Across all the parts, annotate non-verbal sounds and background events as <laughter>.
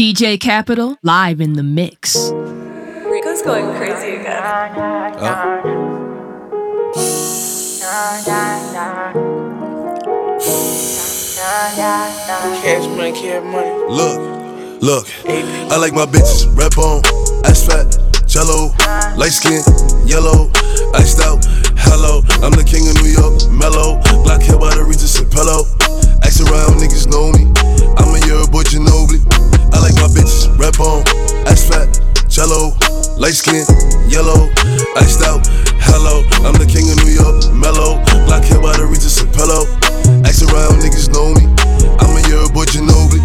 DJ Kapital live in the mix. Rico's going crazy again. Oh. Cash money, cash money. Look, look, I like my bitches red bone, ass fat, jello, light skin, yellow, iced out. Hello, I'm the king of New York, mellow, black hair by the Regis and pillow. Ask around, niggas know me. I'm a year boy Ginobili. Like my bitches red bone, ass fat, jello, light skin, yellow, iced out. Hello, I'm the king of New York, mellow, black hair by the Regis and. Ask around, niggas know me. I'm a year boy Ginobili.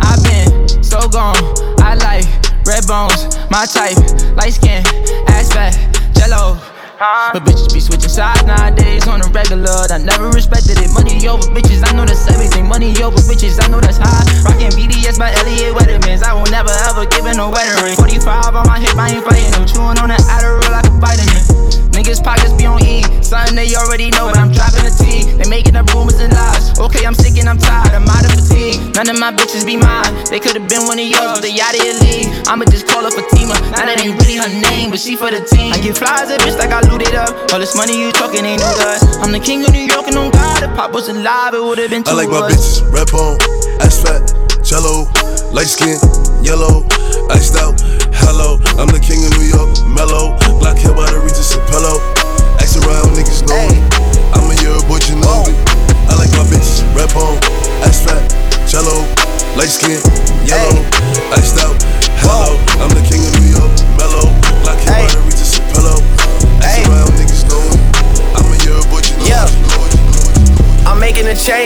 I've been so gone. I like red bones, my type, light skin, ass fat, jello. But bitches be switching sides nowadays on the regular. I never respected it. Money over bitches, I know that's everything. Money over bitches, I know that's high. Rockin' BDS by Elliot Weathermans. I will never ever give it no wedding ring. 45 on my hip, I ain't fighting them. Chewing on the Adderall like a vitamin. Niggas pockets be on E. Something they already know, but I'm dropping the T. They making up rumors and lies. Okay, I'm sick and I'm tired. I'm out of fatigue. None of my bitches be mine. They could've been one of yours, but they out of your league. I'ma just call her Fatima. Now that ain't really her name, but she for the team. I get flies at bitch like I looted up. All this money you talking ain't no dust. I'm the king of New York and on God. If Pop wasn't live, it would've been two I like my bitches red bone, ass fat, jello, light skin, yellow, iced out. Hello, I'm the king of New York,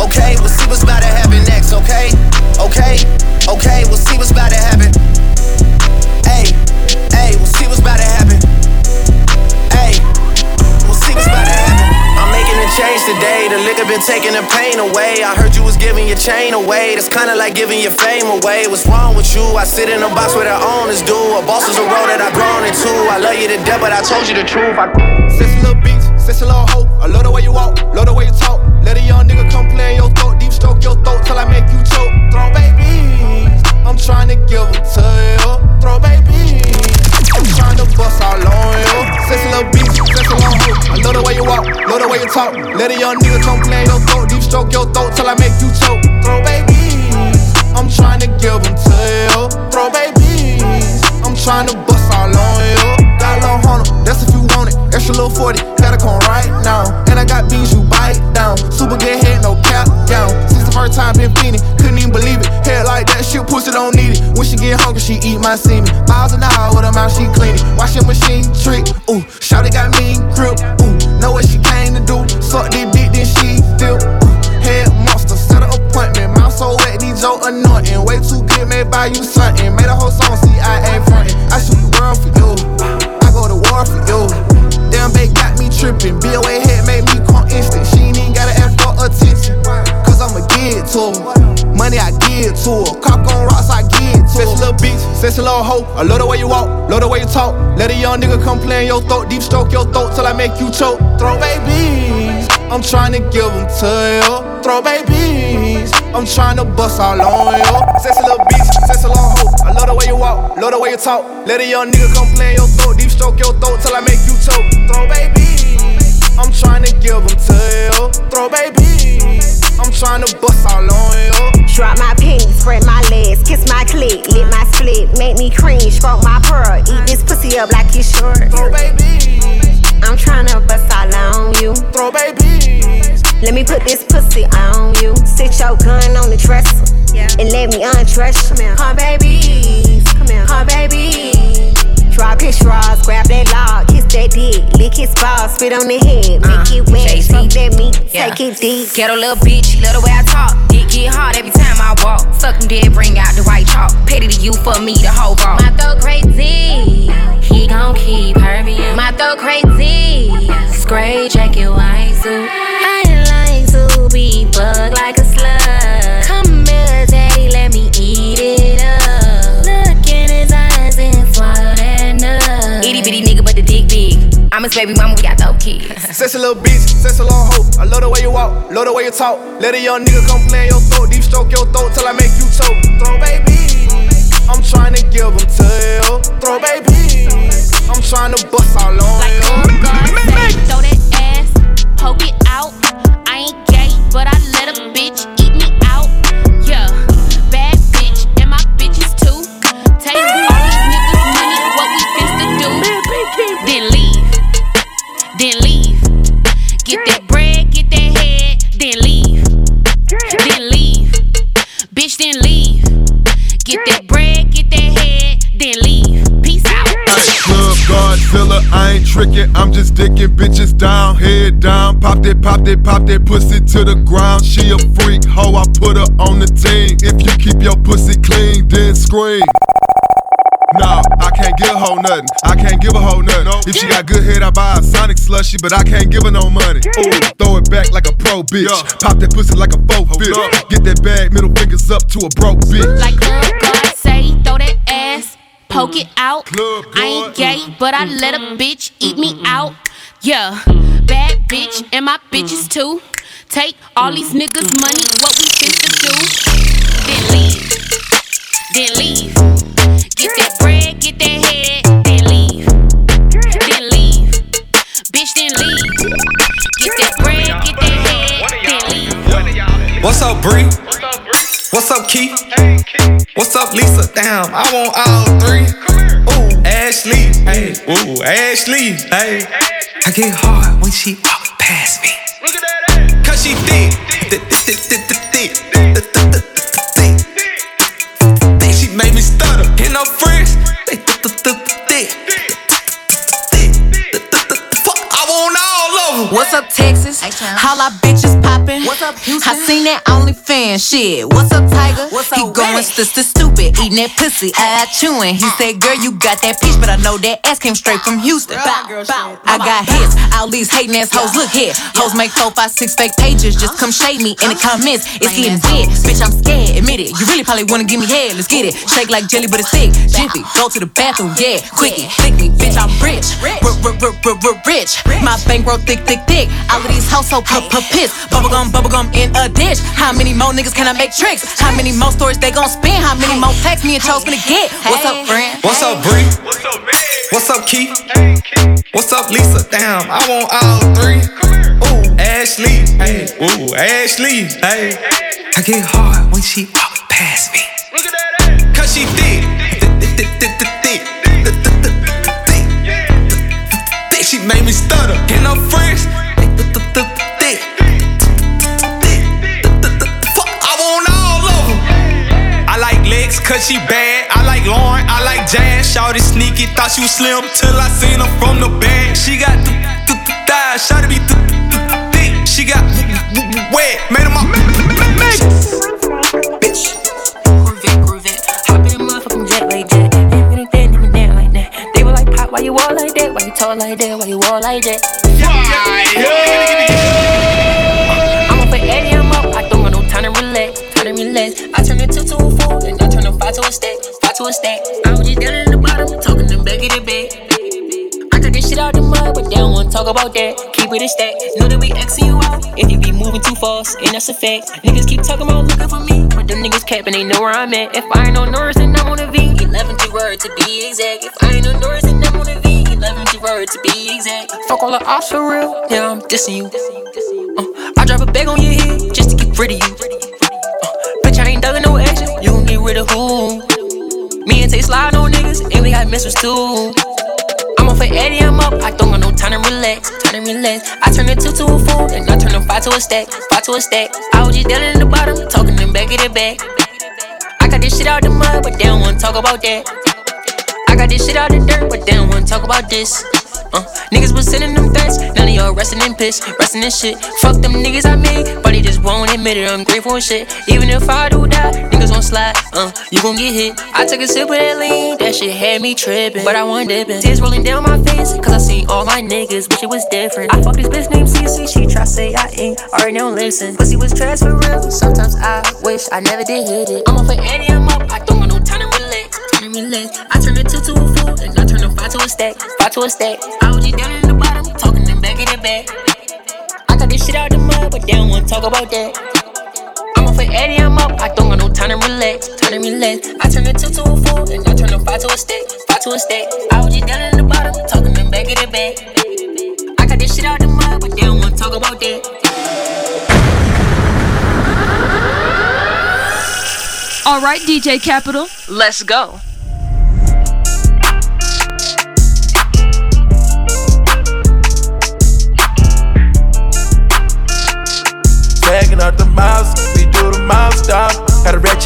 okay, we'll see what's about to happen next, okay? Okay, okay, we'll see what's about to happen. Hey, hey, we'll see what's about to happen. Hey, we'll see what's about to happen. I'm making a change today. The liquor been taking the pain away. I heard you was giving your chain away. That's kinda like giving your fame away. What's wrong with you? I sit in a box where the owners do. A boss is a role that I've grown into. I love you to death, but I told you the truth. I Sexy little bitch, sexy little hoe. I love the way you walk, love the way you talk. Throat, your throat till I make you choke. Throw babies, I'm trying to give them to you. Throw babies, I'm trying to bust all on you. Got a little hunter, that's if you want it. Extra little 40, gotta come right now. And I got beans you bite down. Super good head, no cap down. Since the first time been feeding, couldn't even believe it. Head like that, shit, pussy don't need it. When she get hungry, she eat my semen. Miles an hour with her mouth, she clean it. Wash your machine trick, ooh. Little hoe. I love the way you walk, love the way you talk. Let a young nigga come play in your throat, deep stroke your throat till I make you choke. Throw babies, I'm trying to give them to you. Throw babies, I'm trying to bust all on you. Sexy little bitch, sexy little hoe. I love the way you walk, love the way you talk. Let a young nigga come play in your throat, deep stroke your throat till I make you choke. Throw babies, I'm trying to give them to you. Throw babies, I'm trying to bust all on you. Drop my pennies, spread my legs, kiss my clit, lit my split, make me cringe. stroke my pearl, eat this pussy up like it's short. Throw babies, I'm tryna bust all on you. throw babies. Let me put this pussy on you. Sit your gun on the dresser and let me undress you. Come babies, come here, come babies. This ball, spit on the head, make uh, it wet, fuck that meat, Yeah. take it deep. Ghetto little bitch, love the way I talk. Dick get hard every time I walk. Suck him dead, bring out the white chalk. Petty to you for me, the whole ball. My throat crazy, he gon' keep hurting. My throat crazy, scray jacket, white suit. I like to be bug baby mama, we got dope kids. <laughs> Sexy little bitch, sexy little hoe. I love the way you walk, love the way you talk. Let a young nigga come play in your throat, deep stroke your throat till I make you choke. Throw baby, I'm trying to give them to you. Throw baby, I'm trying to bust all on Like you. oh throw that ass, poke it out. I ain't gay, but I let a bitch eat tricking, I'm just dicking bitches down, head down. Pop that, pop that, pop that pussy to the ground. She a freak, hoe, I put her on the team. If you keep your pussy clean, then scream. No, I can't give a hoe nothing. I can't give a hoe nothing. If she got good head, I buy a Sonic slushy, but I can't give her no money. Ooh, throw it back like a pro bitch. Pop that pussy like a faux fifth. Get that bag, middle fingers up to a broke bitch. Like Club God say, throw that ass, poke it out. I ain't gay, but I let a bitch eat me out. Yeah, bad bitch, and my bitches too. Take all these niggas' money, what we finna do? Then leave, then leave. Get that bread, get that head, then leave, then leave. Bitch, then leave. Get that bread, get that head, then leave. What's up, Bree? What's up, Keith? What's up, Lisa? Damn, I want all three. Ooh, Ashley. Hey, ooh, Ashley. Hey, I get hard when she walk past me. Cause she thick. Thick, thick, thick, thick, thick. She made me stutter. Get no free. What's up, Texas? Holla bitches poppin'. What's up, Houston? I seen that OnlyFans shit. What's up, Tiger? What's up, he going sister stupid, eating that pussy, I chewing. He said, girl, you got that peach, but I know that ass came straight from Houston. Bow, bow. I got hits. All these hating ass hoes, look here. Hoes make four, five, six fake pages. Just come uh-huh. shade me in the uh-huh. comments. It's getting dead. Bitch, I'm scared. Admit it. You really probably wanna give me head. Let's get it. Shake like jelly, but it's thick. Jiffy, go to the bathroom, yeah. Quickie, thick me, bitch, I'm rich. Rich. My bankroll thick, thick, all of these hoes so p- p- piss. Bubblegum, bubblegum in a dish. How many more niggas can I make tricks? How many more stories they gon' spin? How many more texts me and Charles gonna get? What's up, friend? What's up, Bree? What's up, man? What's up, Keith? What's up, Lisa? Damn, I want all three. Ooh, Ashley. Hey, ooh, Ashley. Hey, I get hard when she walk past me. Cause she thick. Made me stutter. Get no friends. Cause she bad. I like Lauren, I like Jazz. Shawty sneaky, thought she was slim till I seen her from the back. She got th- th- th- thighs, shawty be th- th- th- thick. She got wet, made her my bitch. Why you all like that? Why you talk like that? Why you all like that? Yeah, yeah. I'm up for Eddie, I'm up. I don't got no time to relax, time to relax. I turn a two to a four, then I turn a five to a stack, five to a stack. I was just down in the bottom, talking them back of the bed. Shit out the mud, but they don't wanna talk about that. Keep it a stack. Know that we Xing you out if you be moving too fast, and that's a fact. Niggas keep talking about looking for me, but them niggas capping, they know where I'm at. If I ain't on Norris, then I'm on a V. 11 to word to be exact. If I ain't on Norris, then I'm on a V. 11 to word to be exact. Fuck all the ops for real, yeah, I'm dissing you. Uh, I drop a bag on your head just to get rid of you. Uh, bitch, I ain't dug no action, you gon' get rid of who? Me and Tay slide on niggas, and we got missiles too. I'm up for Eddie, I'm up. I don't got no time to relax, time to relax. I turn a two to a four, and I turn a five to a stack, five to a stack. I was just down in the bottom, talking them back of the back. I got this shit out the mud, but they don't wanna talk about that. I got this shit out the dirt, but they don't wanna talk about this. Uh, niggas was sending them threats, now they all resting in piss, resting in shit. Fuck them niggas I made, but they just won't admit it. I'm grateful and shit. Even if I do die, niggas gon' slide. Uh, you gon' get hit. I took a sip of that lean, that shit had me tripping, but I wasn't dipping. Tears rolling down my face, cause I seen all my niggas, wish it was different. I fuck this bitch named CC, she try say I ain't, already don't listen. Pussy was trash for real, sometimes I wish I never did hit it. I'm up for Annie, I'm up, I don't got no time to relax, to. I turn it two to a four, and I turn five to a stack, five to a stack. I was just down in the bottom, talking them back in the back. I got this shit out the mud, but they don't wanna talk about that. I'm up for Eddie, I'm up, I don't got no time to relax, time to relax. I turn a two to a four, and I turn a five to a stack, five to a stack. I was just down in the bottom, talking them back in the back. I got this shit out the mud, but they don't wanna talk about that. All right, DJ Kapital, let's go.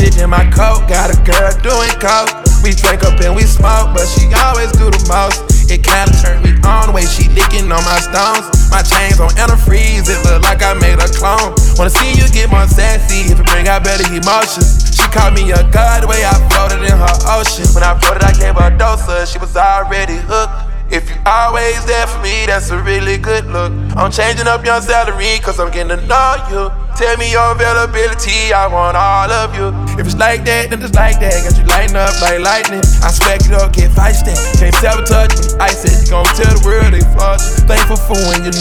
In my coat, got a girl doing coke. We drink up and we smoke, but she always do the most. It kinda turned me on the way she licking on my stones. My chains on antifreeze, it look like I made a clone. Wanna see you get more sassy if it bring out better emotions. She called me a god the way I floated in her ocean. When I floated, I gave her a dose of, she was already hooked. If you always there for me, that's a really good look. I'm changing up your salary, cause I'm getting to know you. Tell me your availability, I want all of you. If it's like that, then it's like that. Got you lighting up like lightning. I smack it up, get feisty. Can't sabotage me. I said you gon' tell the world they flaws you. Thankful for when you're.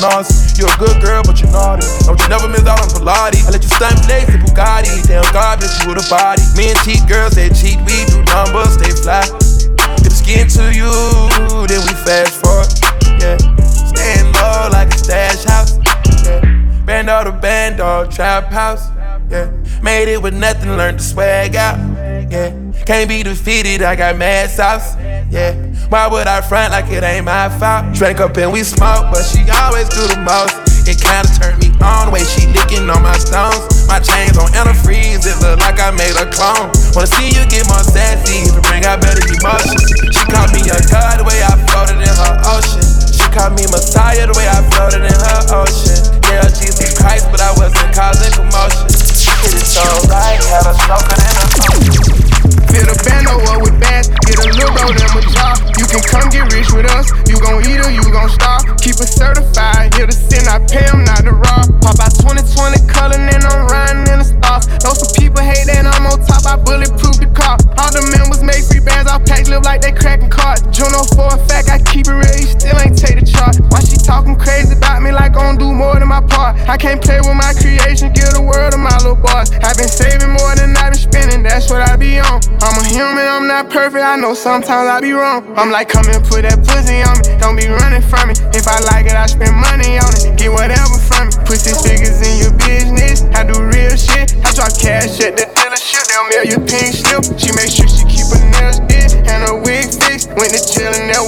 You're a good girl, but you're naughty. Don't you never miss out on Pilates. I let you stunt lace and Bugatti. Damn bitch, you with a body. And cheat girls, they cheat. We do numbers, they fly. Get the skin to you, then we fast forward. Yeah, staying low like a stash house. All the band, all trap house. Yeah, made it with nothing, learned to swag out. Yeah, can't be defeated, I got mad sauce. Yeah, why would I front like it ain't my fault? Drank up and we smoke, but she always do the most. It kinda turned me on the way she licking on my stones. My chains on antifreeze, it look like I made a clone. Wanna see you get more sassy, bring out better emotions. She called me a god the way I floated in her ocean. Called me Messiah the way I floated in her ocean. Yeah, Jesus Christ, sometimes I be wrong. I'm like, come and put that pussy on me. Don't be running from me. If I like it, I spend money on it. Get whatever from me. Put six figures in your business. I do real shit. I drop cash at the dealership. They'll mail you pink slip. She make sure she keep her nails did and her wig fixed. Went to jail and that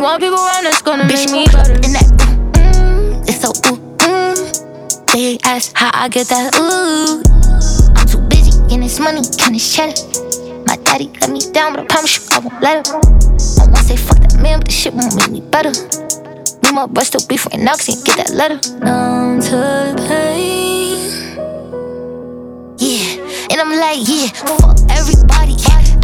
One people around that's gonna make me better. In that, mm, it's so ooh, mm. They ask how I get that ooh. I'm too busy getting this money, counting this cheddar. My daddy let me down, but I promise you I won't let him. I won't say fuck that man, but this shit won't make me better. Me my boy still beef right now, cause he get that letter. Numb to the pain. Yeah, and I'm like, yeah, fuck everybody.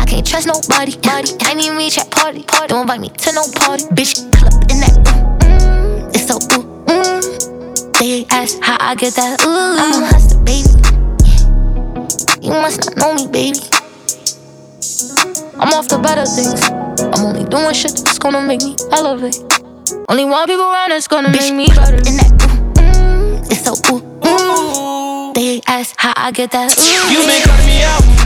I can't trust nobody. Body. Can't even reach at party. Don't invite me to no party. Bitch, club in that room. Mm, it's so ooh, mm. They ask how I get that ooh. I'm a hustler, baby. You must not know me, baby. I'm off the better things. I'm only doing shit that's gonna make me elevate. Only one people around that's gonna make me better. In that ooh, mm, it's so ooh, ooh. They ask how I get that ooh. You been calling me out.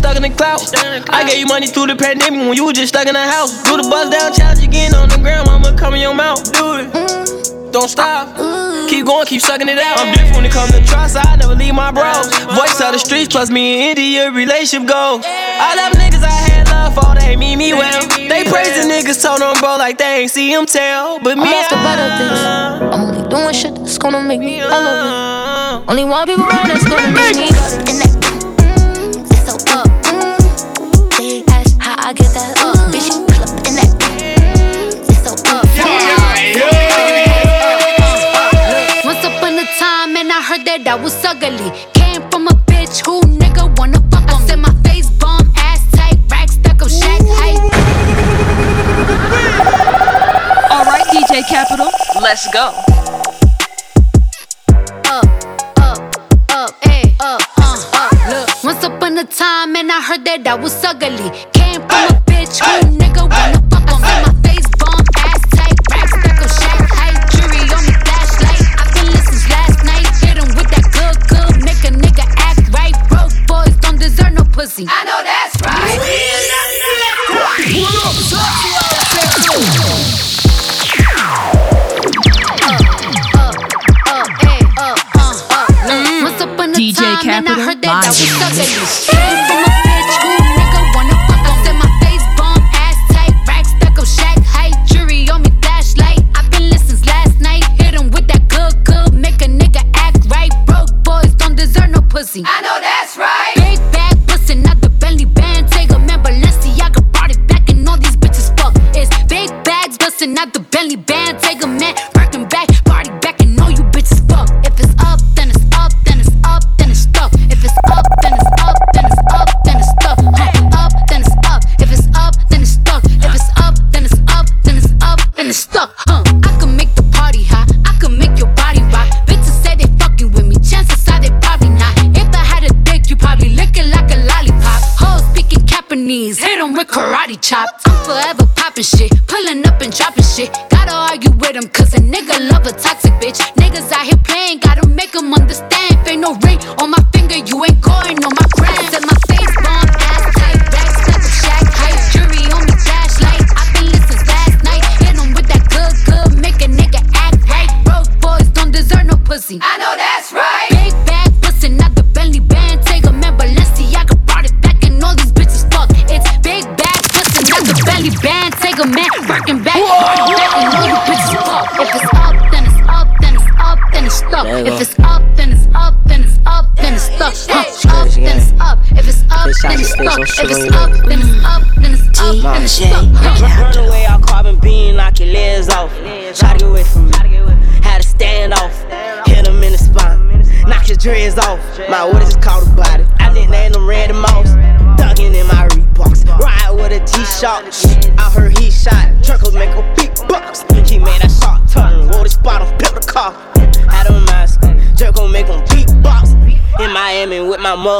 Stuck in the cloud. I gave you money through the pandemic when you was just stuck in the house. Do the buzz down challenge again on the ground. I'ma come in your mouth. Do it. Mm. Don't stop. Mm. Keep going, keep sucking it out. I'm different when it comes to trust. I never leave my bros. Voice of the streets plus me and India relationship goals. I love niggas I had love for, they mean me well. They praise the niggas, told them bro like they ain't see him tell. But me, I'm the better things. Uh, I'm only Doing shit that's gonna make me relevant. Uh. Only one people around that's gonna make me I get that up. Bitch, you pull up in that. Mm, it's so uh, up. Once upon a time, and I heard that I was ugly. Came from a bitch who nigga wanna fuck on. I said my face bomb, ass tight, rack stuck up, shack height. Alright, DJ Kapital, let's go. Up, up, up, ayy, up, uh, uh up. Look, once upon a time, and I heard that I was ugly. Came from a bitch who nigga wanna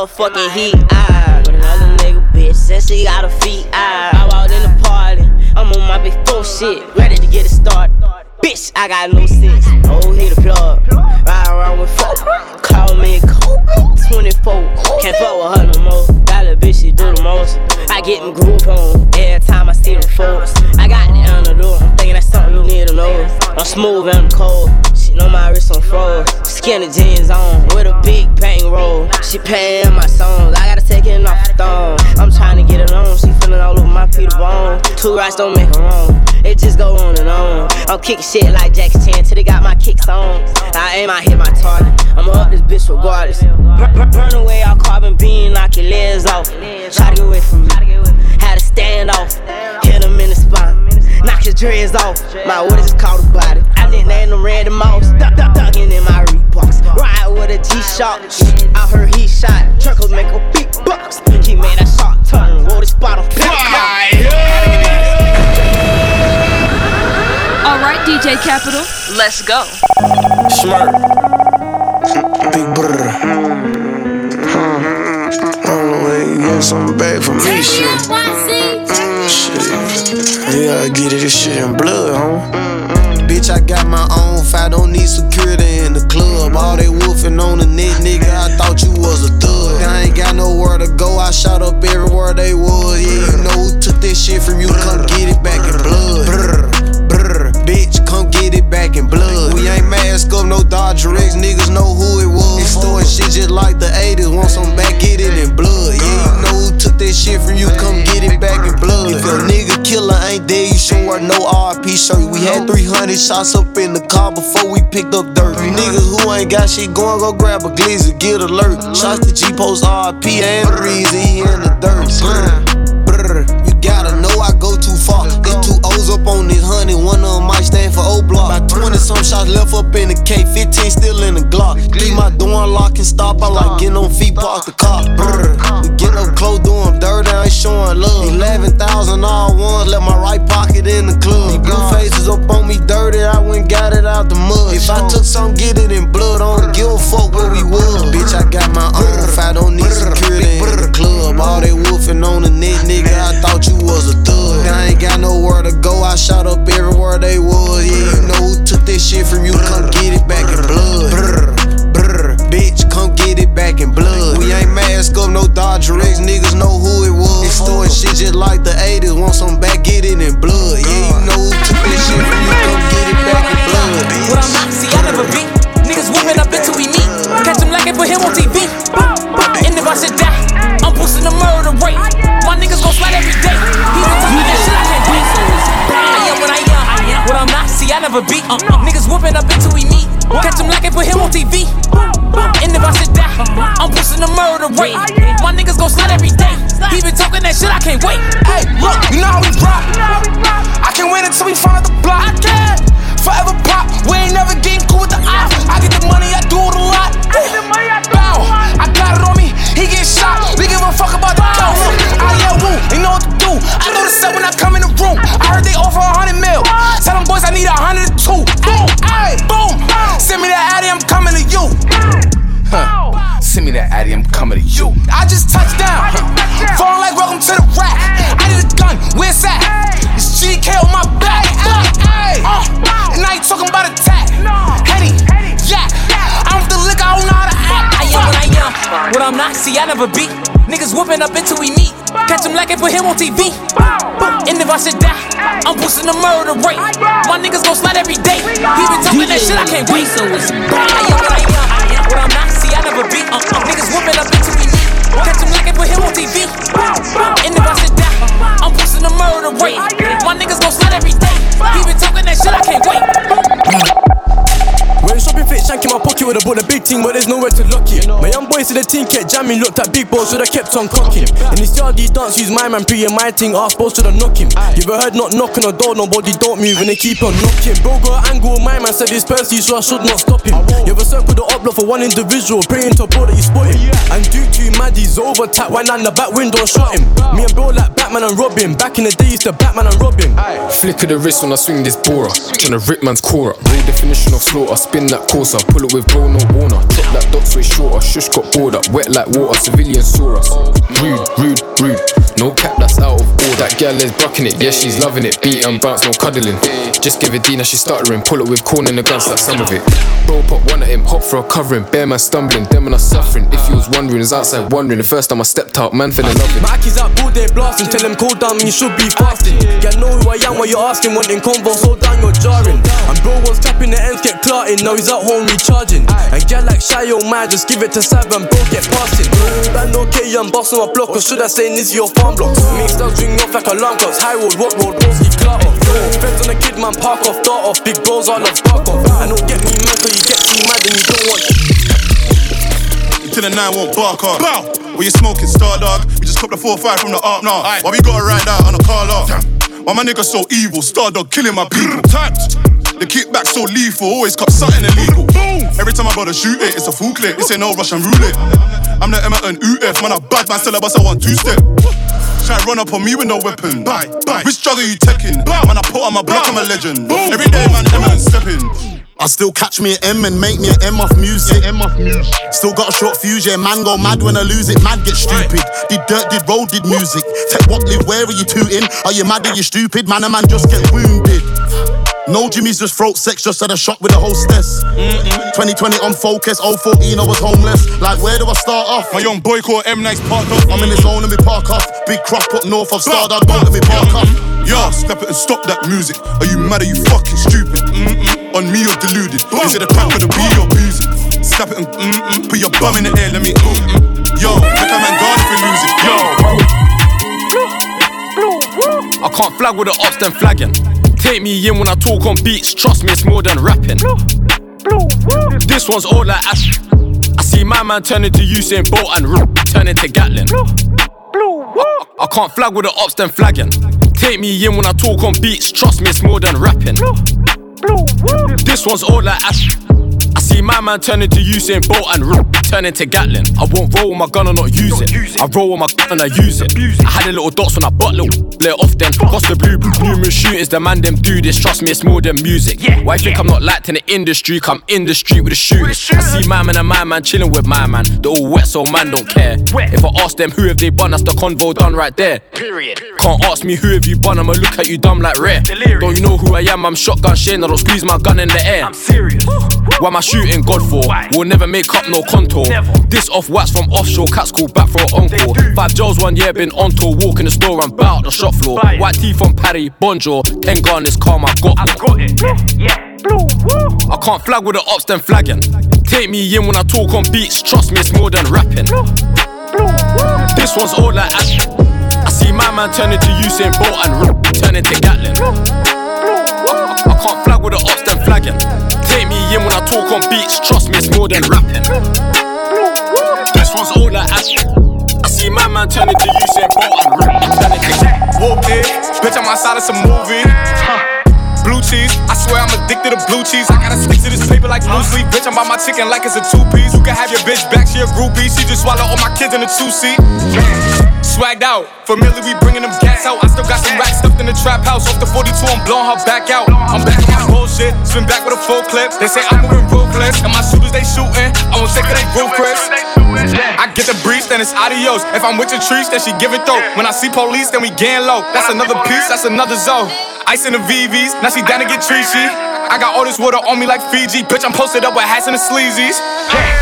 motherfucking heat. I ah. with another nigga bitch, said she got her feet. I, I walked in the party, I'm on my big four shit, ready to get it started. Bitch, I got no sense. Oh, hit the plug. Ride around with four. Call me Kobe. 24. Can't fuck with her no more. That little bitch, she do the most. I get them groove on every time I see them folks. I got the antidote. I'm smooth and I'm cold. She know my wrist on froze. Skinny jeans on with a big bang roll. She paying my songs. I gotta take it off the thong. I'm trying to get it on. She feeling all over my Peter Bone. Two rights don't make her wrong. It just go on and on. I'm kicking shit like Jackie Chan till they got my kicks on. I aim, I hit my target. I'ma up this bitch regardless. Burn, burn away all carbon beam, knock your legs off. Try to get away from me. Dreads off. My what is it called a body? I nicknamed him Randy Moss. Duck, duck, ducking in my Reeboks. Ride with a G-Shock. I heard he shot. Truckles make a big bucks. He made that shot turn, roll the spot on. Alright, DJ Kapital, let's go. Smirk. Big brr. Hmm. I don't know when you get something back from me, shit. Gotta get it, this shit in blood, huh? Bitch, I got my own fight, don't need security in the club. All they wolfing on the net, nigga, I thought you was a thug. I ain't got nowhere to go, I shot up everywhere they was. Yeah, you know who took this shit from you, come get it back in blood. Brr, brr, bitch, come get it back in blood. We ain't mask up, no Dodger X, niggas know who it was. Extorting shit just like the 80s, want some back, get it in blood. Yeah, you know took that shit from you, come get it back in blood. If your nigga killer ain't there, you sure no RP shirt. We had 300 shots up in the car before we picked up dirt. You niggas who ain't got shit going, go grab a glizzy, get alert. Shots to G Post RP and the reason he in the dirt. Honey, one of them might stand for O block. About 20 some shots left up in the K, 15 still in the Glock. Leave my door unlocked and stop. I like getting on feet, park the car. Brr. We get up close, doing dirt, I ain't showing love. 11,000 all ones, left my right pocket in the club. These blue faces up on me dirty, I went got it out the mud. If I took some, get it in blood, I don't give a fuck where we was. Bitch, I got my own, I shot up everywhere they was. Yeah, you know who took this shit from you, come get it back in blood. Brr, brr, bitch, come get it back in blood. We ain't mask up, no Dodger X, niggas know who it was. Extorting shit just like the 80s, want some back, get it in blood. Not, see, I never beat. Uh. Niggas whooping up until we meet. Catch him like it, put him on TV. And if I sit down, I'm pushing the murder rate. My niggas gon' slide every day. He been talking that shit, I can't wait. Hey, look, you know how we rock. I can wait until we find the block. I can. Forever pop, we ain't never getting cool with the ops. I get the money, I do it a lot. Me that Addy, I'm coming to you. I just touched down. Falling like welcome to the rack. I need a gun, where's that? It's GK on my back. Uh, and I ain't talking about attack. Henny, yeah. I'm the liquor, I don't know how to act. I am what I am. What I'm not, see, I never beat. Niggas whooping up until we meet. Catch him like it, put him on TV. And if I should die, I'm boosting the murder rate. My niggas gon' slide every day. He been talking that shit, I can't wait. So it's I am what I am. I'm not, see, I never. Uh, uh. Niggas whooping up we meet. Catch him like it, put him on TV. And if I should die, I'm boosting the murder rate. My niggas gon' slide every day. He been talking that shit, I can't wait. Shank in my pocket with a bought a big team, but there's nowhere to lock it. My young boys to the team kept jamming, looked at big balls, should I kept on cocking. In this yardie dance, use my man pre and my thing, ask boss should I knock him. You ever heard not knock on a door, nobody don't move and they keep on knocking. Bro got an angle, my man said it's Percy, so I should not stop him. You ever circle the up block for one individual, praying to bro that you spot him. And due to Maddie's over tap, went down the back window shot him. Me and bro like Batman and Robin, back in the day used to Batman and Robin. Flick of the wrist when I swing this bora. Tryna rip man's core up. Real definition of slaughter. Spin that courser. Pull it with bro, no warner. Chop that dot way shorter. Shush got bored up. Wet like water. Civilian saw us. Rude, rude, rude. No cap, that's out of order. That girl is bucking it. Yeah, she's loving it. Beat and bounce, no cuddling. Just give it D, now she's stuttering. Pull it with corn in the guns, that's some of it. Bro, pop one at him. Hop for a covering. Bear man stumbling. Them and us suffering. If he was wondering, was outside wondering. The first time I stepped out, man feeling loving. My Aki's out, bull day blasting. Tell him cool down, you should be fasting. Yeah, know who I am, what you're asking. Wanting convo, so down, you're jarring. And bro was tapping the ends, get clarting. Now he's at home recharging. And get like shy, oh man, just give it to seven, and bro, get past it. Band okay, I'm bossing my block, or should I say, this your farm block? Mixed up, ring off like alarm clocks. High road, what road, Broski, clout off. Depends on the kid, man, park off, dart off. Big bros, I love spark off. And don't get me mad, cause you get too mad and you don't want. Till the nine won't bark off. Bow. What you smoking, star dog? We just copped the 4-5 from the up now. Why we gotta ride out on a car lot? Why my nigga so evil? Star dog killing my people. Tapped. The kickback so lethal, always cop something illegal. Every time I bother shoot it, it's a full clip. This ain't no Russian roulette. I'm the Emerton UF, man, a bad man, still a bust a one two step. Try run up on me with no weapon. Bye, bye. Which drug are you taking? Man, I put on my block, I'm a legend. Every day, man, Emerton stepping. I still catch me an M and make me an M off music. M off music. Still got a short fuse, yeah. Man go mad when I lose it. Mad get stupid. Did dirt, did roll, did music. Take what live, where are you tooting? Are you mad? Are you stupid? Man, a man just get wounded. No Jimmy's just throat sex, just had a shot with a hostess. 2020 on focus, 014 I was homeless. Like where do I start off? My young boy called M Nice parked up. I'm in the zone and me park off. Big cross put north of Stardust, don't let me park off. Yo, step it and stop that music. Are you mad? Are you fucking stupid? Mm-mm. On me you're deluded? Is it a pack of the weed or boozy? Step it and mm-mm. put your bum in the air. Let me. Mm-mm. Yo, make a man guard if we lose it. Yo. I can't flag with the ops, then flagging. Take me in when I talk on beats, trust me, it's more than rapping. This one's all like Ash. I see my man turn into Usain Bolt and r- turn into Gatlin. I, I can't flag with the ops, then flagging. Take me in when I talk on beats, trust me, it's more than rapping. This one's all like Ash. See my man turn into Usain Bolt and r- turn into Gatlin. I won't roll with my gun and not use it. I roll with my gun and I use it. I had a little dots when I butt little let off then. Cost the blue, numerous shootings, the man them do this. Trust me, it's more than music. Why you think I'm not liked in the industry? Come in the street with the shooters. I see my man and my man chilling with my man. They're all wet, so man don't care. If I ask them who have they bun, that's the convo done right there. Period. Can't ask me who have you bun, I'ma look at you dumb like rare. Don't you know who I am? I'm shotgun Shane, I don't squeeze my gun in the air. I'm serious. Why am I shooting God for? We'll never make up no contour. This off wax from offshore, cats call back for an encore. Five Joes one year, been on tour, walk in the store and bout the shop floor. White tee from Paddy, Bonjour, ten gun is calm, I got I got it. Yeah. I can't flag with the ops, then flagging. Take me in when I talk on beats, trust me, it's more than rapping. This one's all like Ash. I see my man turn into Usain Bolt and turn into Gatlin. I, I can't flag with the ops, then flagging. In when I talk on beats, trust me, it's more than rapping. This one's all like Ash. I see my man turn into Usain Bolt and r- turn into Whoop it, bitch, I'm outside of some movie. Blue cheese, I swear I'm addicted to blue cheese. I gotta stick to this paper like blue sleep. Bitch, I'm by my chicken like it's a two piece. You can have your bitch back, she a groupie. She just swallow all my kids in a two seat. Swagged out, familiar, we bringing them gas out. I still got some racks stuffed in the trap house. Off the 42, I'm blowing her back out. I'm back on bullshit, spin back with a full clip. They say I'm moving ruthless, and my shooters they shooting. I won't take it, they roof Chris. I get the breeze, then it's adios. If I'm with your trees, then she give it though. When I see police, then we gang low. That's another piece, that's another zone. Ice in the VVs, now she down to get treachy. I got all this water on me like Fiji. Bitch, I'm posted up with hats and the sleazies.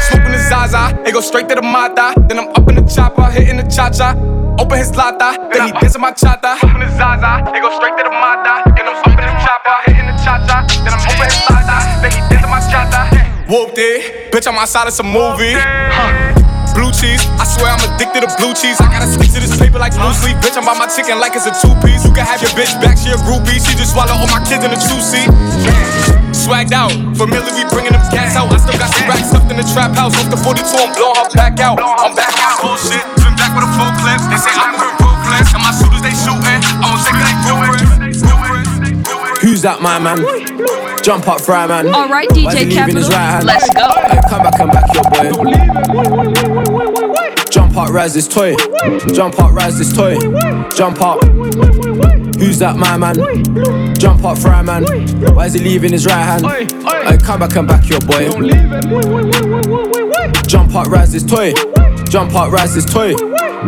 Smoking the Zaza, it go straight to the Mata. Then I'm up in the chopper, hitting the cha cha. Open his lata, then he dancing my chata. Open the Zaza, it go straight to the Mata. Then I'm up in the chopper, hitting the cha cha. Then I'm open his lata, then he dancing my chata. Whooped it, bitch, I'm outside of some movie. Blue cheese, I swear I'm addicted to blue cheese. I gotta stick to this paper like blue sleep. Bitch, I'm by my chicken like it's a two piece. You can have your bitch back, she a groupie. She just swallow all my kids in a two seat. Swagged out, familiar, we bringing them gas out. I still got some racks stuffed in the trap house. Off the 42, I'm blowing her back out. I'm back on bullshit, swim back with a full clip. They say I'm moving ruthless, and my shooters they shooting. I won't take it, they Who's that, my man? Jump up, fry man. Alright, DJ he Kapital, right let's go. Hey, come back, come back, your boy. Jump up, rise this toy. Jump up, rise this toy. Jump up. Who's that, my man? Jump up, fry man. Why is he leaving his right hand? Hey, come back, come back, your boy. Jump up, rise this toy. Jump up, rise this toy.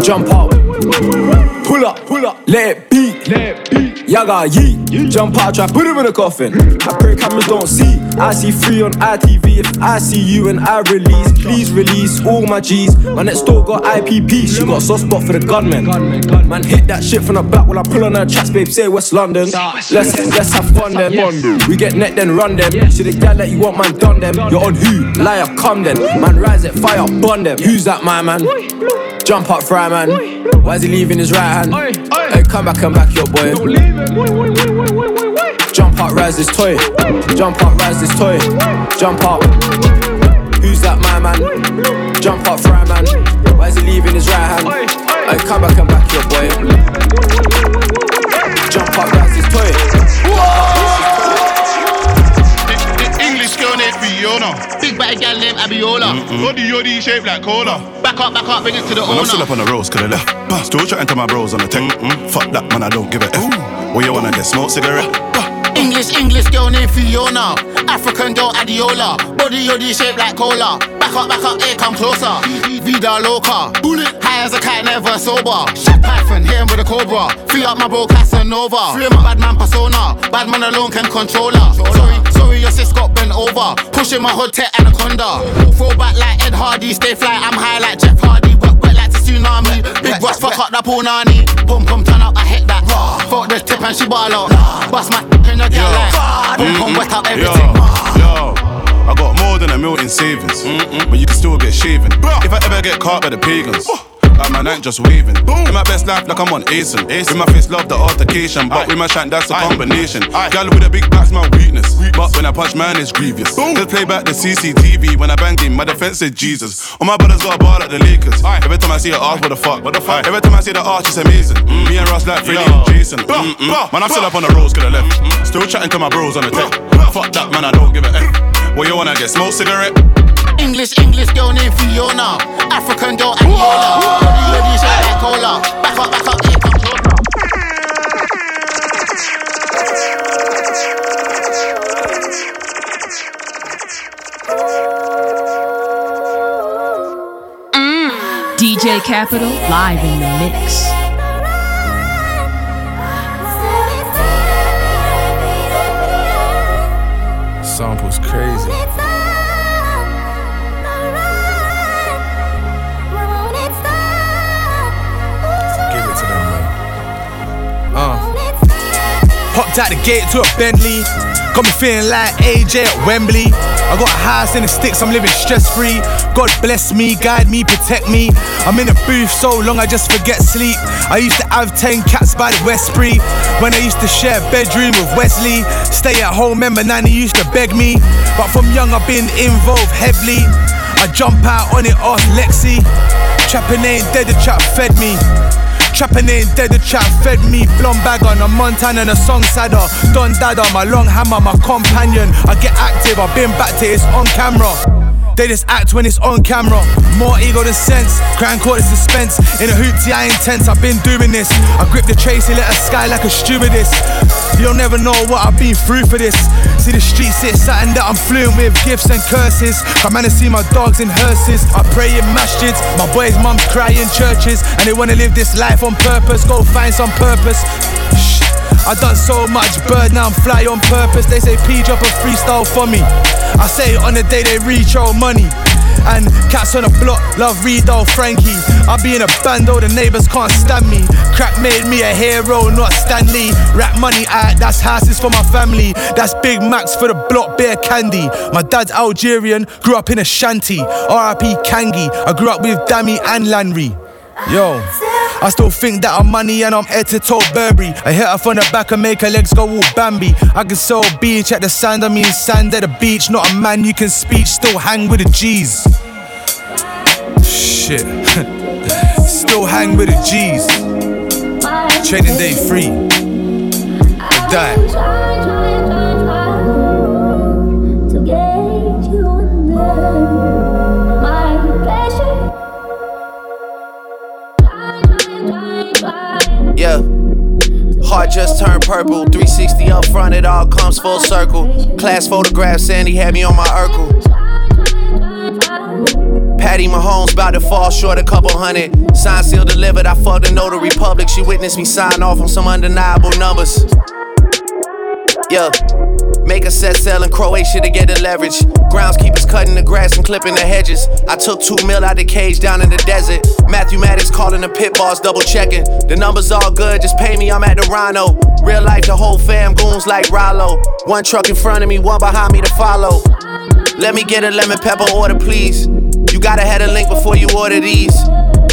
Jump up. Pull up, pull up, let it beat. Let it beat. Yaga yeet. Jump out, try put him in a coffin. I pray cameras don't see. I see free on ITV. If I see you and I release, please release all my G's. My next door got IPP. She got soft spot for the gunman. Man, hit that shit from the back while I pull on her tracks, babe. Say West London. Let's let's have fun then. We get net then run them. See the gal that you want, man, done them. You're on who? Liar, come then. Man, rise it, fire, burn them. Who's that, my man? Jump up, fry man. Why is he leaving his right hand? Hey, come back, come back, your boy. Don't leave Jump up, rise this toy. Jump up, rise this toy. Jump up. Who's that, my man? Jump up, fry man. Why is he leaving his right hand? Hey, come back, come back, your boy. Jump up, rise this toy. English girl named Fiona. Big bad gal named Abiola. Body yoddy shaped like cola. Back up, back up, bring it to the Man, I'm still up on the roads, could have left. Still chatting to my bros on the tech. Fuck that, man, I don't give a F. What you wanna get? Smoke cigarette? English, English girl named Fiona. African girl Adiola. Body yoddy shaped like cola. Back up, back up, here come closer. Vida loca. Bullet. High as a cat, never sober. Shot Python, hit him with a cobra. Free up my bro Casanova. Free my bad man persona. Bad man alone can control her. Sorry, sorry, your sis got bent over. Pushing my hood tech anaconda. Throw back like Ed Hardy. Stay fly, I'm high like Jeff Hardy. Wet, wet like the tsunami. Big Ross, fuck up that punani. Boom, boom, turn up, I hit that. Fuck the tip and she ball out. Bust my in the girl like. Boom, boom, wet up everything. Yo, I got more than a mil in savings, but you can still get shaven. If I ever get caught by the pagans, and man ain't just waving. In my best life, like I'm on Asen. With my face, love the altercation, but with my shank, that's a combination. Gal with a big back's my weakness, but when I punch man, it's grievous. Boom. Just play back the CCTV when I banged him, my defense is Jesus. All my brothers got a ball like the Lakers. Every time I see her ask, what the fuck? What the fuck? Every time I see the arch, it's amazing. Mm. Me and Ross like Freddie and Jason. Mm, mm. Man, I'm still up on the roads, could have left. Still chatting to my bros on the tech. Fuck that, man, I don't give a F. What you wanna get? Smoke cigarette? English, English girl named Fiona. African girl Aniola. Body ready, shake like cola. Back up, back up, here come closer. DJ Kapital live in the mix. Sample's crazy. Hopped out the gate to a Bentley. Got me feeling like AJ at Wembley. I got a house in the sticks, I'm living stress free. God bless me, guide me, protect me. I'm in a booth so long I just forget sleep. I used to have 10 cats by the Westbury. When I used to share a bedroom with Wesley. Stay at home, remember Nanny used to beg me. But from young I've been involved heavily. I jump out on it off Lexi. Trapping ain't dead, the trap fed me. Trapping ain't dead, the trap fed me. Blonde bag on a Montana and a song sadder. Don Dada, my long hammer, my companion. I get active, I've been back to it's on camera. They just act when it's on camera. More ego than sense. Crown court is suspense. In a hoopty, I intense. I've been doing this. I grip the Tracy, let her sky like a stewardess. You'll never know what I've been through for this. See the streets, it's something that I'm fluent with. Gifts and curses. I man to see my dogs in hearses. I pray in masjids. My boys' mums cry in churches. And they wanna live this life on purpose. Go find some purpose. Shh. I done so much bird, now I'm fly on purpose. They say P drop a freestyle for me. I say on the day they reach all money. And cats on the block, love Redo, Frankie. I be in a band, bando, the neighbors can't stand me. Crack made me a hero, not Stanley. Rap money, I, that's houses for my family. That's Big Macs for the block, beer candy. My dad's Algerian, grew up in a shanty. RIP Kangi, I grew up with Dammy and Lanry. Yo. I still think that I'm money and I'm head to toe Burberry. I hit her from the back and make her legs go all Bambi. I can sell a beach at the sand, I mean sand at the beach. Not a man you can speech, still hang with the G's. Shit. <laughs> still hang with the G's. Trading day free. Die. Heart just turned purple. 360 up front, it all comes full circle. Class photograph, Sandy had me on my Urkel. Patty Mahomes about to fall short a couple hundred. Sign seal delivered, I fucked the notary public. She witnessed me sign off on some undeniable numbers. Yeah. Make a set sail in Croatia to get the leverage. Groundskeepers cutting the grass and clipping the hedges. I took two mil out the cage down in the desert. Matthew Maddox calling the pit boss, double checking. The numbers all good, just pay me, I'm at the Rhino. Real life, the whole fam goons like Rollo. One truck in front of me, one behind me to follow. Let me get a lemon pepper order, please. You gotta have a link before you order these.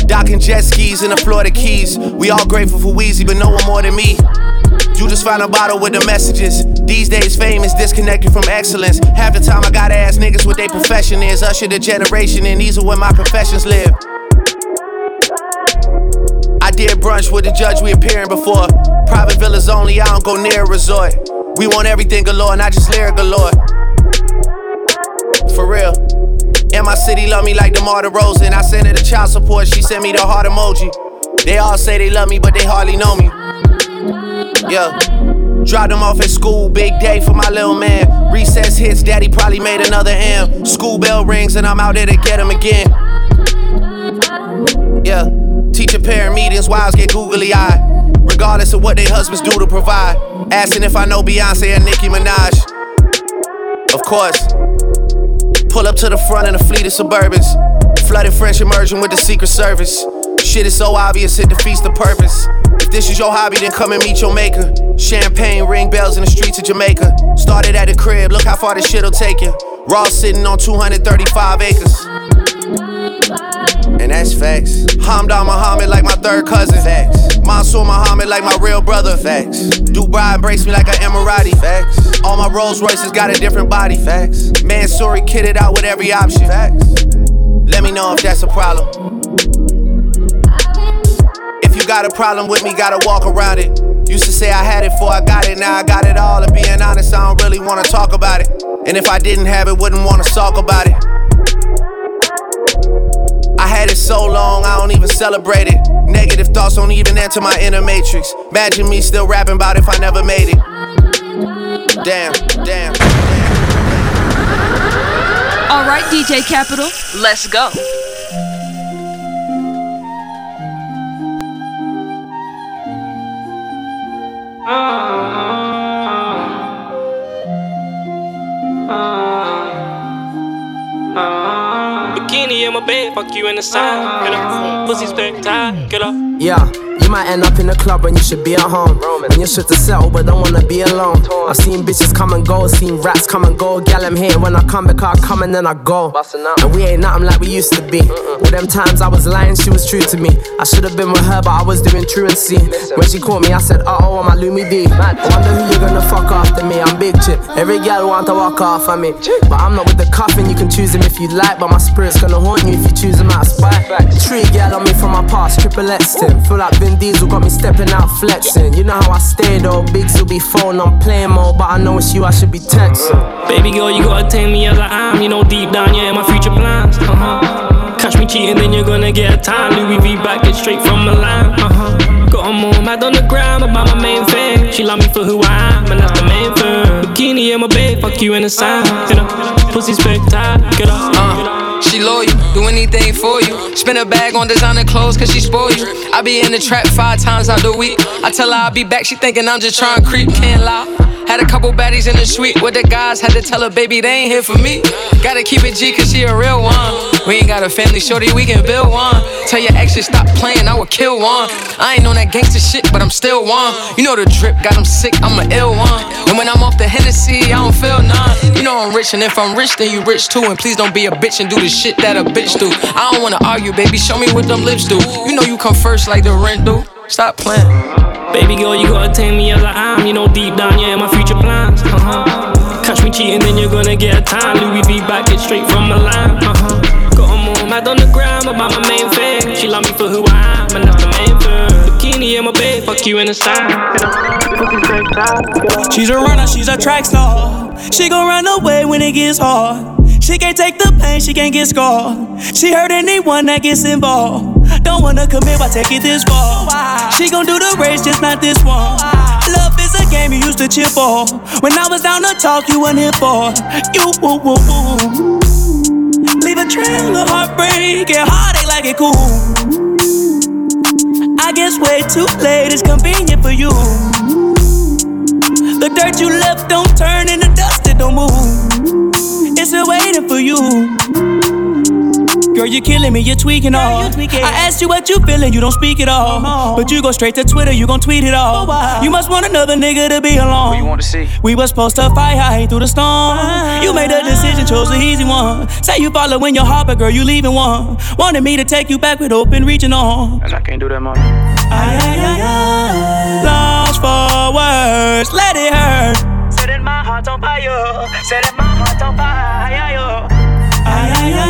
Docking jet skis in the Florida Keys. We all grateful for Weezy, but no one more than me. You just find a bottle with the messages. These days, fame is disconnected from excellence. Half the time, I gotta ask niggas what their profession is. Usher the generation, and these are where my professions live. I did brunch with the judge we appearing before. Private villas only, I don't go near a resort. We want everything galore, not just lyric galore. For real. And my city love me like the DeMar DeRozan. I sent her the child support, she sent me the heart emoji. They all say they love me, but they hardly know me. Yeah. Dropped him off at school, big day for my little man. Recess hits, daddy probably made another M. School bell rings, and I'm out there to get him again. Yeah. Teacher parent meetings, wives get googly eyed. Regardless of what their husbands do to provide. Asking if I know Beyonce and Nicki Minaj. Of course. Pull up to the front in a fleet of Suburbans. Flooded French immersion with the Secret Service. Shit is so obvious, it defeats the purpose. If this is your hobby, then come and meet your maker. Champagne, ring bells in the streets of Jamaica. Started at the crib, look how far this shit'll take you. Raw sitting on 235 acres. And that's facts. Hamdan Muhammad like my third cousin. Facts. Mansour Muhammad like my real brother. Facts. Dubai embrace me like an Emirati. Facts. All my Rolls Royces got a different body. Facts. Mansory kitted out with every option. Facts. Let me know if that's a problem. If you got a problem with me, gotta walk around it. Used to say I had it before I got it, now I got it all. And being honest, I don't really wanna talk about it. And if I didn't have it, wouldn't wanna talk about it. I had it so long, I don't even celebrate it. Negative thoughts don't even enter my inner matrix. Imagine me still rapping about if I never made it. Damn, damn, damn. Alright, DJ Kapital, let's go. Bikini in my bed, fuck you in the side. Get up, pussy spectacular. Yeah. You might end up in a club when you should be at home. When you should to settle, but don't wanna be alone. I've seen bitches come and go, seen rats come and go. Gal, I'm here when I come back, I come and then I go. And we ain't nothing like we used to be. All them times I was lying, she was true to me. I should have been with her, but I was doing truancy. When she caught me, I said, uh oh, I'm a Lumi D. I wonder who you're gonna fuck after me. I'm big chip. Every gal want to walk off of me. But I'm not with the coffin, you can choose him if you like. But my spirit's gonna haunt you if you choose him out of spite. Tree gal on me from my past, triple Tim. Feel like Vin Diesel got me stepping out flexing. You know how I stay though, Bigs will be phone on playing mode, but I know it's you I should be texting. Baby girl, you gotta take me as I am. You know deep down, yeah, my future plans. Uh huh. Catch me cheating, then you're gonna get a time. Louis V back it straight from Milan. Uh huh. A more mad on the gram about my main thing. She love me for who I am, and that's the main thing. Bikini in my bed, fuck you in the sand. You know, pussy spectacular. Uh. She loyal, do anything for you. Spend a bag on designer clothes cause she spoil you. I be in the trap five times out the week. I tell her I'll be back, she thinking I'm just trying to creep, can't lie. Had a couple baddies in the suite with the guys, had to tell her, baby, they ain't here for me. Gotta keep it G cause she a real one. We ain't got a family, shorty, we can build one. Tell your ex to stop playing, I would kill one. I ain't on that gangster shit, but I'm still one. You know the drip got him sick, I'm an ill one. And when I'm off the Hennessy, I don't feel none. You know I'm rich, and if I'm rich, then you rich too. And please don't be a bitch and do the shit that a bitch do. I don't wanna argue, baby, show me what them lips do. You know you come first like the rent do. Stop playing. Baby girl, you gotta take me as I am. You know deep down, yeah, my future plans. Uh huh. Catch me cheating, then you're gonna get a time. Louis V back it straight from Milan. Uh huh. Got a more mad on the gram about my main thing. She love me for who I am, and that's the main thing. Bikini in my bed, fuck you in the sand. She's a runner, she's a track star. She gon' run away when it gets hard. She can't take the pain, she can't get scarred. She hurt anyone that gets involved. Don't wanna commit, why take it this far? She gon' do the race, just not this one. Love is a game you used to cheer for. When I was down to talk, you weren't here for. You woo woo woo. Leave a trail of heartbreak and heartache like it cool. I guess way too late is convenient for you. The dirt you left don't turn into dust, it don't move. It's still waiting for you. Girl, you're killing me, you're tweaking all. tweaking I asked you what you feeling, you don't speak at all. But you go straight to Twitter, you gon' tweet it all. You must want another nigga to be alone. What you want to see? We was supposed to fight high through the storm. Ah. You made a decision, chose the easy one. Say you following your heart, but girl, you leaving one. Wanted me to take you back with open reaching on. And I can't do that, ay. Lost for words, let it hurt. Setting my heart on fire. Setting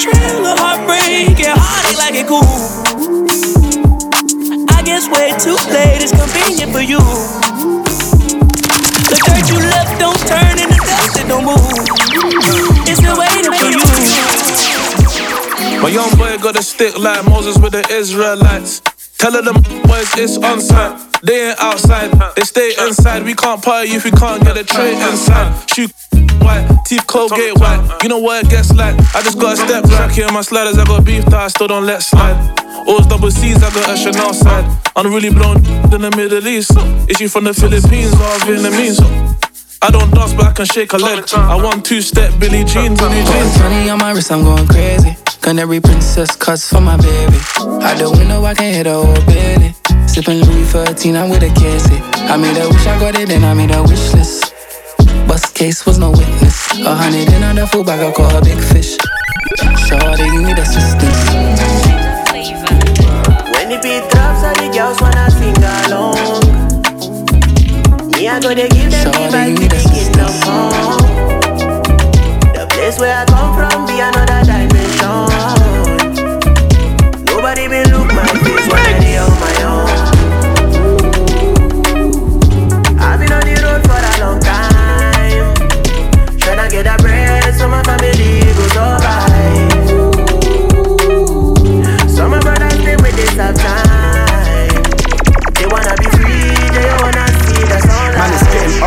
Trail of heartbreak and heartache like it cool. I guess way too late is convenient for you. The dirt you left don't turn into dust, it don't move. It's still waiting for you. My young boy got a stick like Moses with the Israelites. Tell them boys it's on site. They ain't outside, they stay inside. We can't party if we can't get a tray inside. Shoot white, teeth cold, Colgate white. You know what it gets like. I just got a step back here, my sliders. I got beef that I still don't let slide. Always double C's, I got a Chanel side. I'm really blown in the Middle East. Is she from the Philippines or Vietnamese? I don't dance, but I can shake a leg. I want two step Billy Jean, Billy jeans. Money on my wrist, I'm going crazy. Canary princess cuts for my baby. Out the window, I can hit a whole belly. Sipping Louis 13, I'm with a casey. I made a wish, I got it, then I made a wish list. Bust case was no witness. A hundred in on the full bag, I caught a big fish. Shorty, you need assistance. When the beat drops, all the girls wanna sing along. I go to give them the vibe to the. The place where I come from be another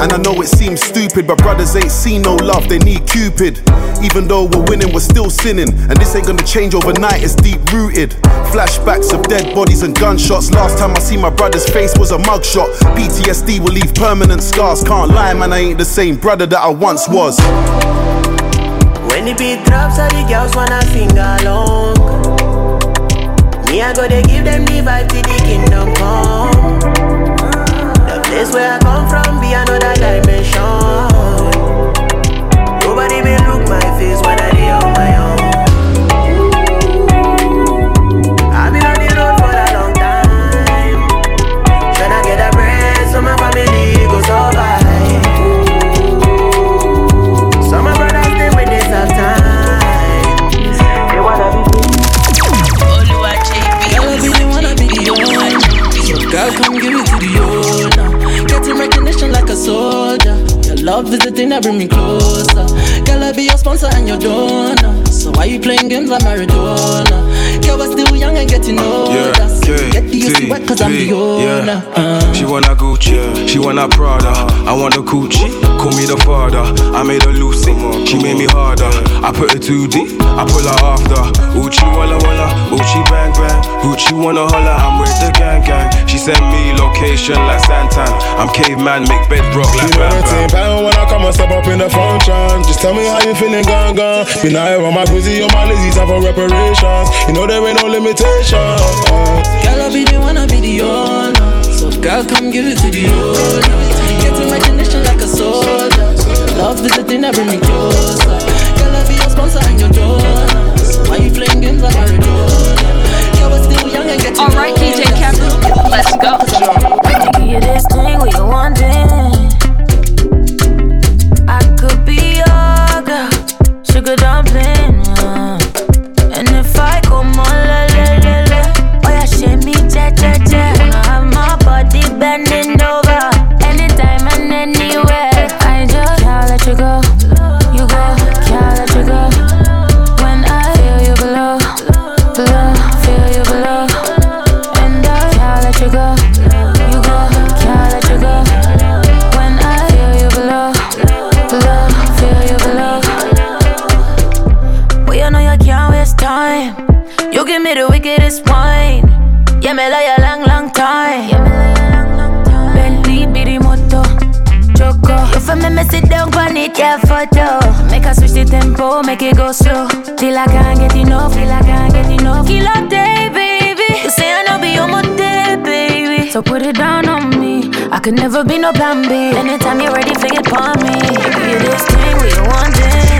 And I know it seems stupid, but brothers ain't seen no love, they need Cupid. Even though we're winning, we're still sinning. And this ain't gonna change overnight, it's deep rooted. Flashbacks of dead bodies and gunshots. Last time I see my brother's face was a mugshot. PTSD will leave permanent scars. Can't lie, man, I ain't the same brother that I once was. When the beat drops, all the girls wanna sing along. Me, I go to give them the vibe to the kingdom come. Place where I come from be another dimension. Love is the thing that bring me closer. Girl, I be your sponsor and your donor. So why you playing games like Maradona? Girl, we're still young and getting older. Yeah, So K, get the T, wet cause I'm the owner. yeah. She wanna Gucci, she wanna Prada. I want the coochie, call me the father. I made her Lucy, she made me harder. I put her too deep, I pull her after. Uchi walla walla, Uchi bang bang. Uchi wanna holla, I'm with the gang gang. She sent me location like Santan. I'm caveman, make bedrock like You know Bam the Bam. team pound when I come and step up in the function. Just tell me how you feeling, gone, gone. Been out on my pussy, on my lazy time for reparations. You know there ain't no limitations. Girl, I be the one, I be the owner. So girl, come give it to the owner. Getting recognition like a soldier. Love is the thing that bring me closer. Girl, I be your sponsor and your donor. Why you playing games like Maradona? Girl, we're still young and getting Alright, DJ Kapital, let's go. Give you this thing we are wanting. So put it down on me. I could never be no plan B. Anytime you're ready, fling it upon me. Give you this thing we wanting.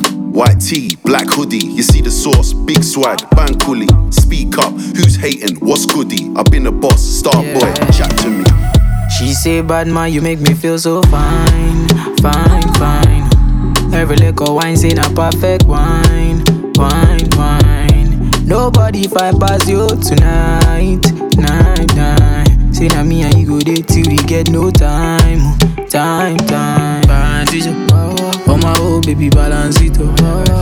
White tee, black hoodie, you see the sauce, big swag, bang coolie. Speak up, who's hating, what's goodie? I've been a boss, star Yeah. boy, chat to me. She say, bad man, you make me feel so fine, fine, fine. Every little wine say a perfect wine, wine, wine. Nobody fight past you tonight, night, night. Say na me and you go there till we get no time, my oh baby, balance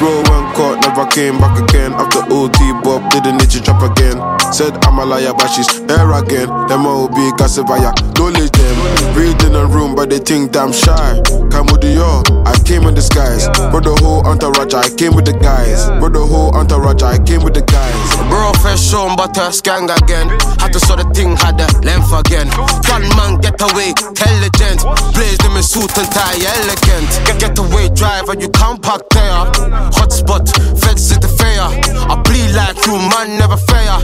Bro came back again. After OT Bob didn't need to drop again. Said I'm a liar, but she's here again. Them all be Casavaya, don't let them. Read in a room, but they think I'm shy. Come with the yo, I came in disguise. Bro, the whole entourage, I came with the guys. Bro, the whole entourage, I came with the guys. Bro, fresh on, but a gang again. Had to saw the thing, had the length again. Gunman, get away, intelligent. Blaze them in suit and tie, elegant. Get, get away, driver, you can't park there. Hotspot, feds is the fair. I bleed like you, man, never fair.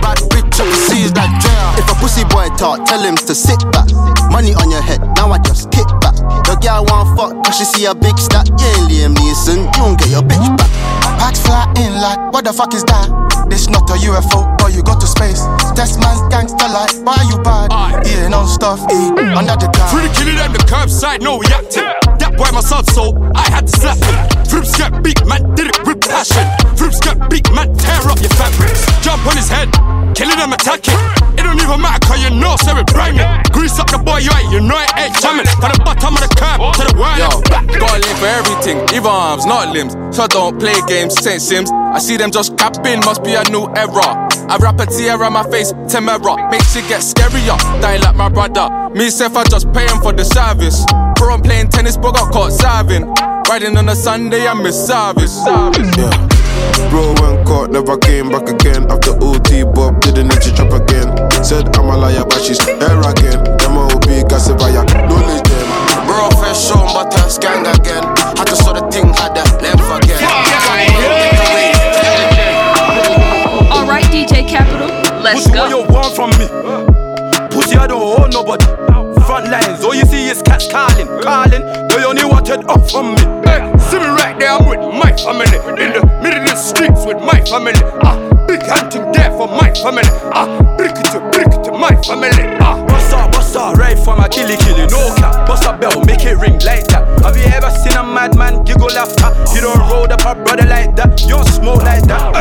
Bad bitch, overseas like Drea. If a pussy boy talk, tell him to sit back. Money on your head, now I just kick back. The girl want fuck, cause she see a big stack. You ain't Liam Neeson, you don't get your bitch back. Packs fly in like, what the fuck is that? This not a UFO, or you go to space. Test man's gangster like, why you bad? Yeah, no stuff, eh, under the ground. Free the killer them the curbside, no reacting. That boy my son, so I had to slap him. Fruits get beat, man, did it with passion. Fruits get beat, man, tear up your fabrics. Jump on his head, killing them attacking. It don't even matter, cause you know, so it banging. Grease up the boy, you ain't, you know it ain't jamming. From the bottom of the curb to the wire. Yo, gotta live for everything, even arms, not limbs. So I don't play games, Saint Sims. I see them just capping, must be a new era. I wrap a tear on my face, Temera. Makes it get scarier, dying like my brother. Me self, I just paying for the service. Bro, I'm playing tennis, but got caught serving. Riding on a Sunday, I miss service. Yeah. Bro went caught, never came back again. After OT Bob up from me. Hey, see me right there, with my family. In the middle of the streets with my family. Ah, big hunting there for my family. Ah, brick it to brick it to my family. Ah, Bust up, bust up, right from a killy killy, no cap. Bust a bell, make it ring like that. Have you ever seen a madman giggle after? You don't roll up a brother like that, you don't smoke like that.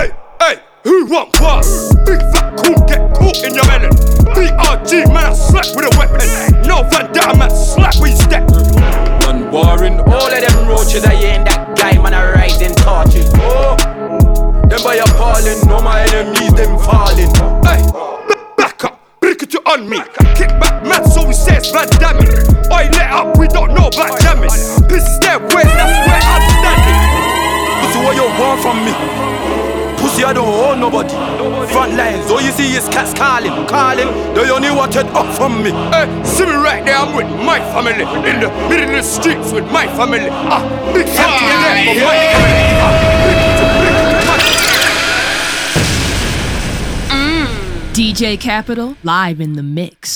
Wanted me. Hey, see me right there, I'm with my family. In the middle of the streets with my family. Ah, big family there for my family. Ah, DJ Kapital live in the mix.